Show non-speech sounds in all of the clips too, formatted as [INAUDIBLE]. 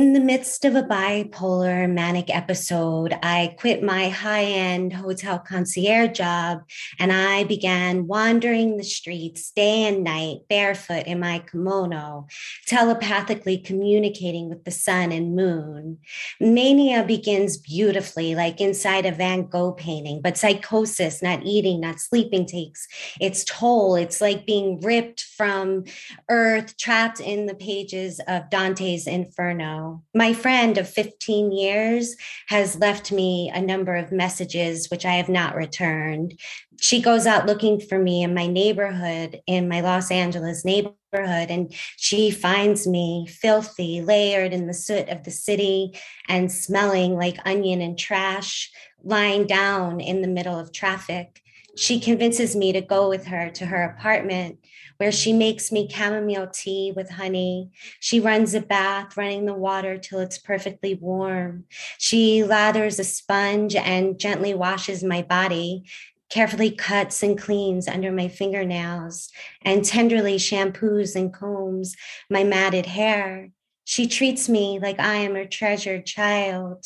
In the midst of a bipolar manic episode, I quit my high end hotel concierge job and I began wandering the streets day and night, barefoot in my kimono, telepathically communicating with the sun and moon. Mania begins beautifully, like inside a Van Gogh painting, but psychosis, not eating, not sleeping, takes its toll. It's like being ripped from earth, trapped in the pages of Dante's Inferno. My friend of 15 years has left me a number of messages which I have not returned. She goes out looking for me in my neighborhood, in my Los Angeles neighborhood, and she finds me filthy, layered in the soot of the city and smelling like onion and trash, lying down in the middle of traffic. She convinces me to go with her to her apartment where she makes me chamomile tea with honey. She runs a bath, running the water till it's perfectly warm. She lathers a sponge and gently washes my body, carefully cuts and cleans under my fingernails, and tenderly shampoos and combs my matted hair. She treats me like I am her treasured child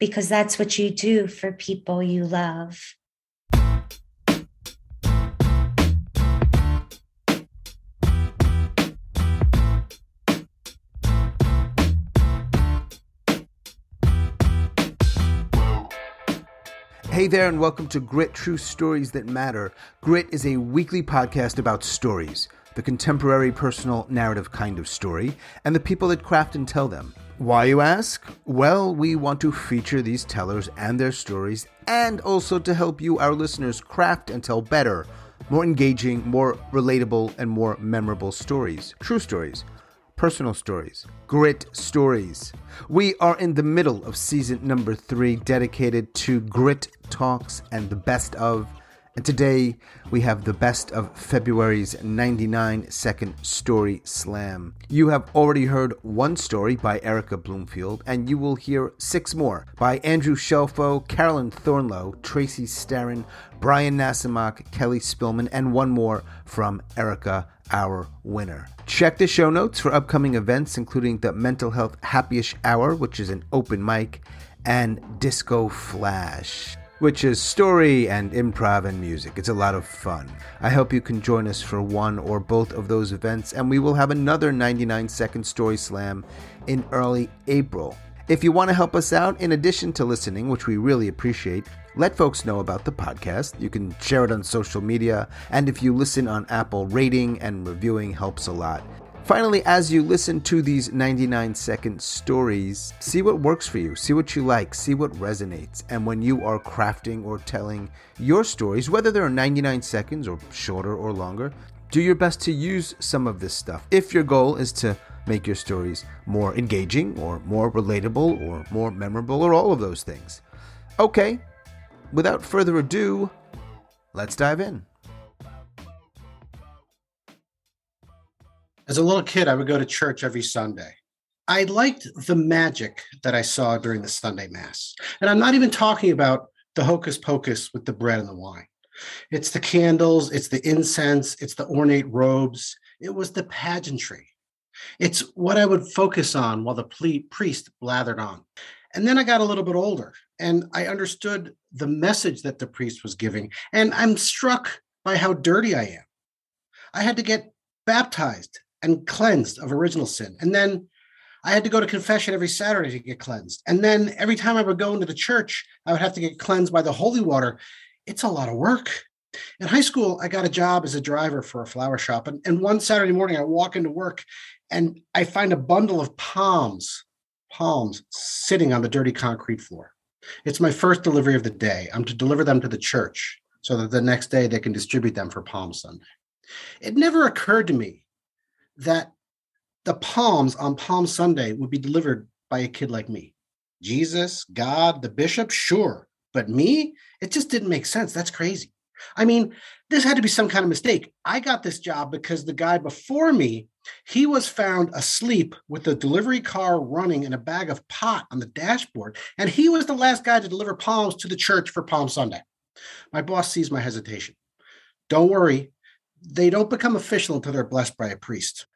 because that's what you do for people you love. Hey there, and welcome to Grit True Stories That Matter. Grit is a weekly podcast about stories, the contemporary, personal, narrative kind of story, and the people that craft and tell them. Why, you ask? Well, we want to feature these tellers and their stories, and also to help you, our listeners, craft and tell better, more engaging, more relatable, and more memorable stories. True stories personal stories, grit stories. We are in the middle of season number three, dedicated to grit talks and the best of. And today we have the best of February's 99 second story slam. You have already heard one story by Erica Bloomfield, and you will hear six more by Andrew Shelfo, Carolyn Thornlow, Tracy Starren, Brian Nasimak, Kelly Spillman, and one more from Erica, our winner. Check the show notes for upcoming events, including the Mental Health Happyish Hour, which is an open mic, and Disco Flash which is story and improv and music. It's a lot of fun. I hope you can join us for one or both of those events, and we will have another 99 second story slam in early April. If you want to help us out, in addition to listening, which we really appreciate, let folks know about the podcast. You can share it on social media, and if you listen on Apple, rating and reviewing helps a lot. Finally, as you listen to these 99 second stories, see what works for you, see what you like, see what resonates. And when you are crafting or telling your stories, whether they're 99 seconds or shorter or longer, do your best to use some of this stuff. If your goal is to make your stories more engaging or more relatable or more memorable or all of those things. Okay, without further ado, let's dive in. As a little kid, I would go to church every Sunday. I liked the magic that I saw during the Sunday Mass. And I'm not even talking about the hocus pocus with the bread and the wine. It's the candles, it's the incense, it's the ornate robes, it was the pageantry. It's what I would focus on while the priest blathered on. And then I got a little bit older and I understood the message that the priest was giving. And I'm struck by how dirty I am. I had to get baptized and cleansed of original sin. And then I had to go to confession every Saturday to get cleansed. And then every time I would go into the church, I would have to get cleansed by the holy water. It's a lot of work. In high school, I got a job as a driver for a flower shop. And, and one Saturday morning, I walk into work and I find a bundle of palms, palms sitting on the dirty concrete floor. It's my first delivery of the day. I'm to deliver them to the church so that the next day they can distribute them for Palm Sunday. It never occurred to me that the palms on Palm Sunday would be delivered by a kid like me. Jesus, God, the bishop, sure. But me, it just didn't make sense. That's crazy. I mean, this had to be some kind of mistake. I got this job because the guy before me, he was found asleep with the delivery car running and a bag of pot on the dashboard. And he was the last guy to deliver palms to the church for Palm Sunday. My boss sees my hesitation. Don't worry, they don't become official until they're blessed by a priest.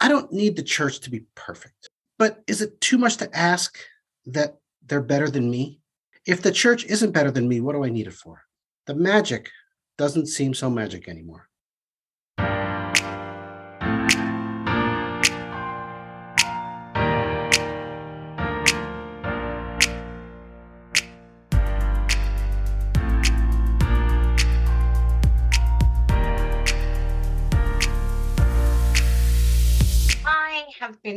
I don't need the church to be perfect. But is it too much to ask that they're better than me? If the church isn't better than me, what do I need it for? The magic doesn't seem so magic anymore.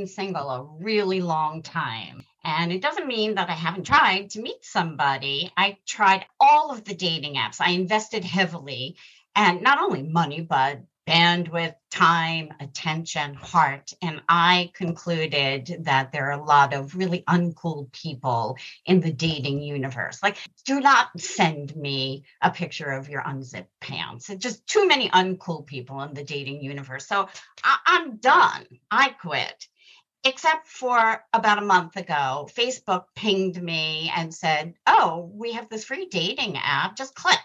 Been single a really long time. And it doesn't mean that I haven't tried to meet somebody. I tried all of the dating apps. I invested heavily and not only money, but bandwidth, time, attention, heart. And I concluded that there are a lot of really uncool people in the dating universe. Like, do not send me a picture of your unzipped pants. It's just too many uncool people in the dating universe. So I- I'm done. I quit. Except for about a month ago, Facebook pinged me and said, Oh, we have this free dating app. Just click.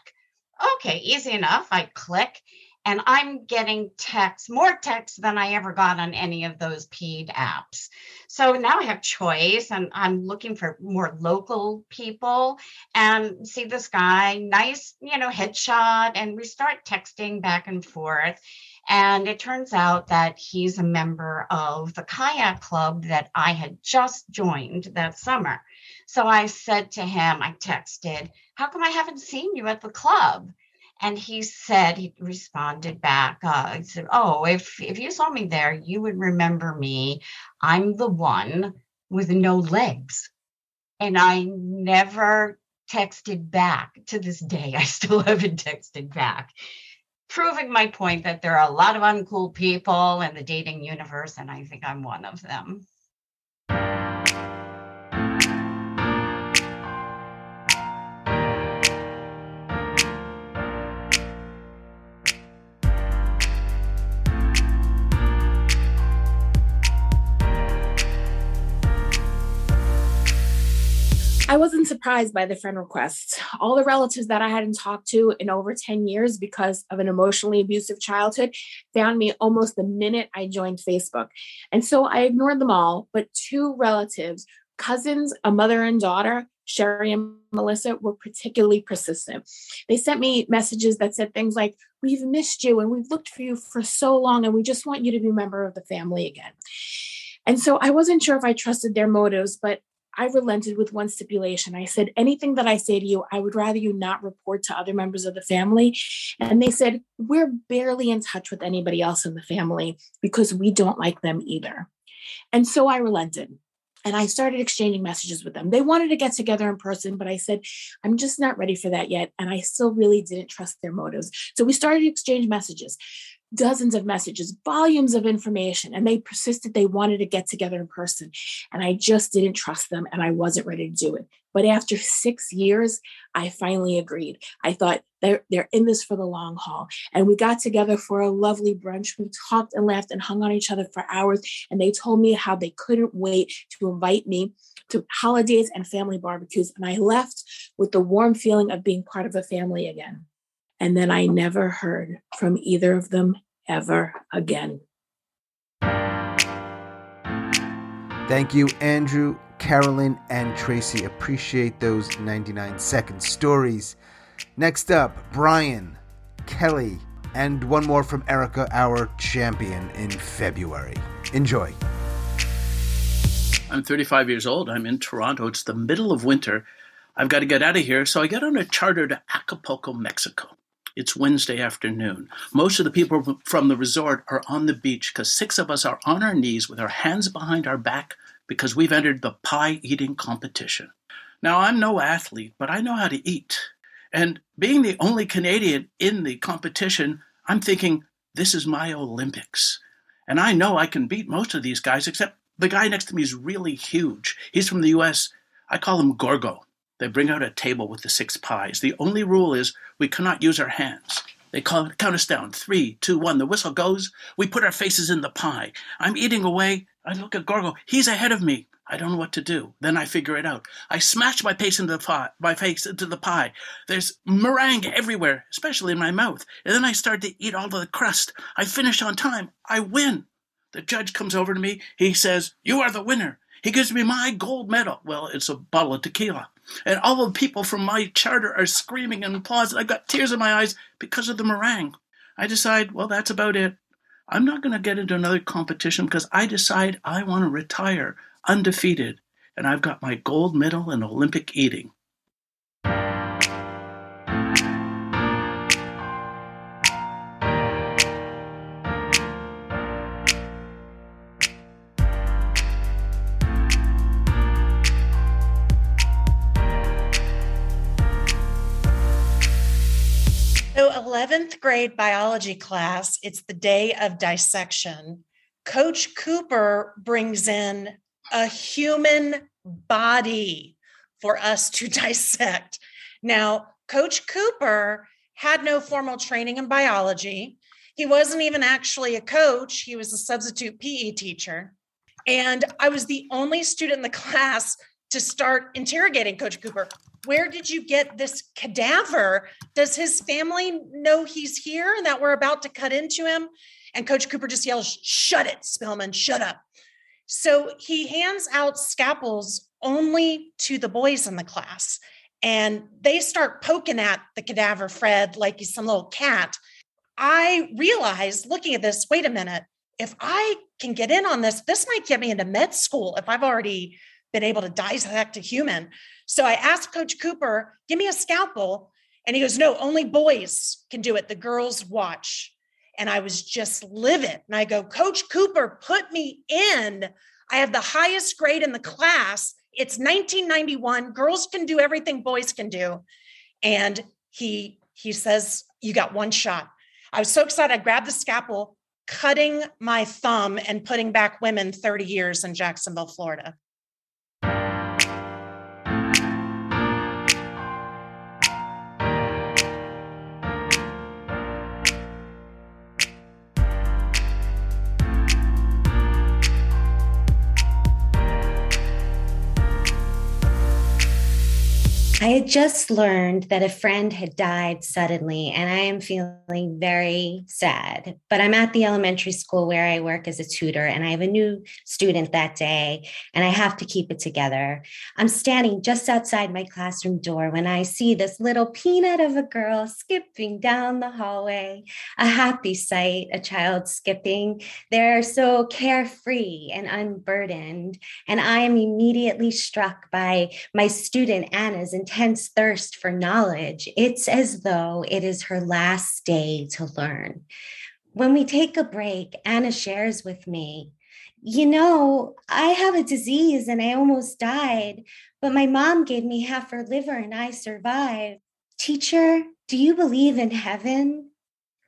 Okay, easy enough. I click and I'm getting texts, more texts than I ever got on any of those paid apps. So now I have choice and I'm looking for more local people and see this guy, nice, you know, headshot. And we start texting back and forth. And it turns out that he's a member of the kayak club that I had just joined that summer. So I said to him, I texted, How come I haven't seen you at the club? And he said, he responded back, uh, he said, Oh, if, if you saw me there, you would remember me. I'm the one with no legs. And I never texted back to this day. [LAUGHS] I still haven't texted back, proving my point that there are a lot of uncool people in the dating universe, and I think I'm one of them. Surprised by the friend requests. All the relatives that I hadn't talked to in over 10 years because of an emotionally abusive childhood found me almost the minute I joined Facebook. And so I ignored them all, but two relatives, cousins, a mother and daughter, Sherry and Melissa, were particularly persistent. They sent me messages that said things like, We've missed you and we've looked for you for so long, and we just want you to be a member of the family again. And so I wasn't sure if I trusted their motives, but I relented with one stipulation. I said, anything that I say to you, I would rather you not report to other members of the family. And they said, we're barely in touch with anybody else in the family because we don't like them either. And so I relented and I started exchanging messages with them. They wanted to get together in person, but I said, I'm just not ready for that yet. And I still really didn't trust their motives. So we started to exchange messages dozens of messages, volumes of information, and they persisted. They wanted to get together in person. And I just didn't trust them and I wasn't ready to do it. But after six years, I finally agreed. I thought they're, they're in this for the long haul. And we got together for a lovely brunch. We talked and laughed and hung on each other for hours. And they told me how they couldn't wait to invite me to holidays and family barbecues. And I left with the warm feeling of being part of a family again. And then I never heard from either of them ever again. Thank you, Andrew, Carolyn, and Tracy. Appreciate those 99 second stories. Next up, Brian, Kelly, and one more from Erica, our champion in February. Enjoy. I'm 35 years old. I'm in Toronto. It's the middle of winter. I've got to get out of here, so I get on a charter to Acapulco, Mexico. It's Wednesday afternoon. Most of the people from the resort are on the beach because six of us are on our knees with our hands behind our back because we've entered the pie eating competition. Now, I'm no athlete, but I know how to eat. And being the only Canadian in the competition, I'm thinking, this is my Olympics. And I know I can beat most of these guys, except the guy next to me is really huge. He's from the US. I call him Gorgo. They bring out a table with the six pies. The only rule is we cannot use our hands. They call, count us down. Three, two, one. The whistle goes. We put our faces in the pie. I'm eating away. I look at Gorgo. He's ahead of me. I don't know what to do. Then I figure it out. I smash my face into the pie, my face into the pie. There's meringue everywhere, especially in my mouth. And then I start to eat all the crust. I finish on time. I win. The judge comes over to me. He says, "You are the winner." He gives me my gold medal. Well, it's a bottle of tequila. And all the people from my charter are screaming and applauding. I've got tears in my eyes because of the meringue. I decide, well, that's about it. I'm not going to get into another competition because I decide I want to retire undefeated. And I've got my gold medal in Olympic eating. 11th grade biology class, it's the day of dissection. Coach Cooper brings in a human body for us to [LAUGHS] dissect. Now, Coach Cooper had no formal training in biology. He wasn't even actually a coach, he was a substitute PE teacher. And I was the only student in the [LAUGHS] class to start interrogating Coach Cooper. Where did you get this cadaver? Does his family know he's here and that we're about to cut into him? And Coach Cooper just yells, Shut it, Spillman, shut up. So he hands out scalpels only to the boys in the class. And they start poking at the cadaver Fred like he's some little cat. I realized looking at this, wait a minute, if I can get in on this, this might get me into med school if I've already been able to dissect a human. So I asked Coach Cooper, give me a scalpel. And he goes, no, only boys can do it. The girls watch. And I was just livid. And I go, Coach Cooper, put me in. I have the highest grade in the class. It's 1991. Girls can do everything boys can do. And he he says, you got one shot. I was so excited. I grabbed the scalpel, cutting my thumb and putting back women 30 years in Jacksonville, Florida. Had just learned that a friend had died suddenly, and I am feeling very sad. But I'm at the elementary school where I work as a tutor, and I have a new student that day, and I have to keep it together. I'm standing just outside my classroom door when I see this little peanut of a girl skipping down the hallway. A happy sight, a child skipping. They're so carefree and unburdened. And I am immediately struck by my student Anna's intense thirst for knowledge, it's as though it is her last day to learn. When we take a break, Anna shares with me, you know, I have a disease and I almost died, but my mom gave me half her liver and I survived. Teacher, do you believe in heaven?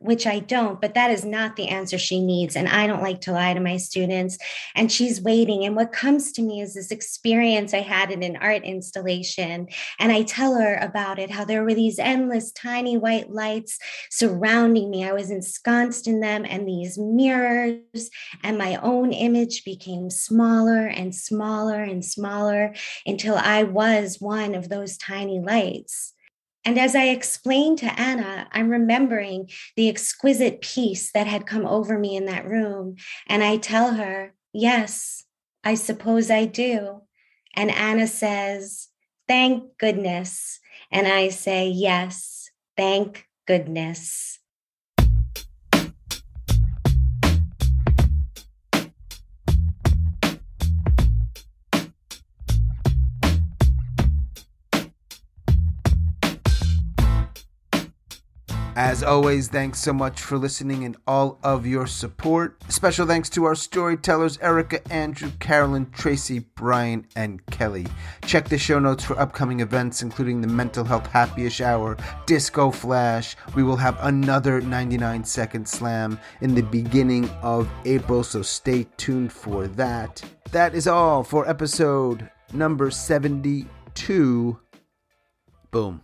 Which I don't, but that is not the answer she needs. And I don't like to lie to my students. And she's waiting. And what comes to me is this experience I had in an art installation. And I tell her about it, how there were these endless tiny white lights surrounding me. I was ensconced in them and these mirrors, and my own image became smaller and smaller and smaller until I was one of those tiny lights. And as I explained to Anna, I'm remembering the exquisite peace that had come over me in that room. And I tell her, Yes, I suppose I do. And Anna says, Thank goodness. And I say, Yes, thank goodness. As always, thanks so much for listening and all of your support. Special thanks to our storytellers Erica, Andrew, Carolyn, Tracy, Brian, and Kelly. Check the show notes for upcoming events, including the Mental Health Happyish Hour, Disco Flash. We will have another 99 Second Slam in the beginning of April, so stay tuned for that. That is all for episode number 72. Boom.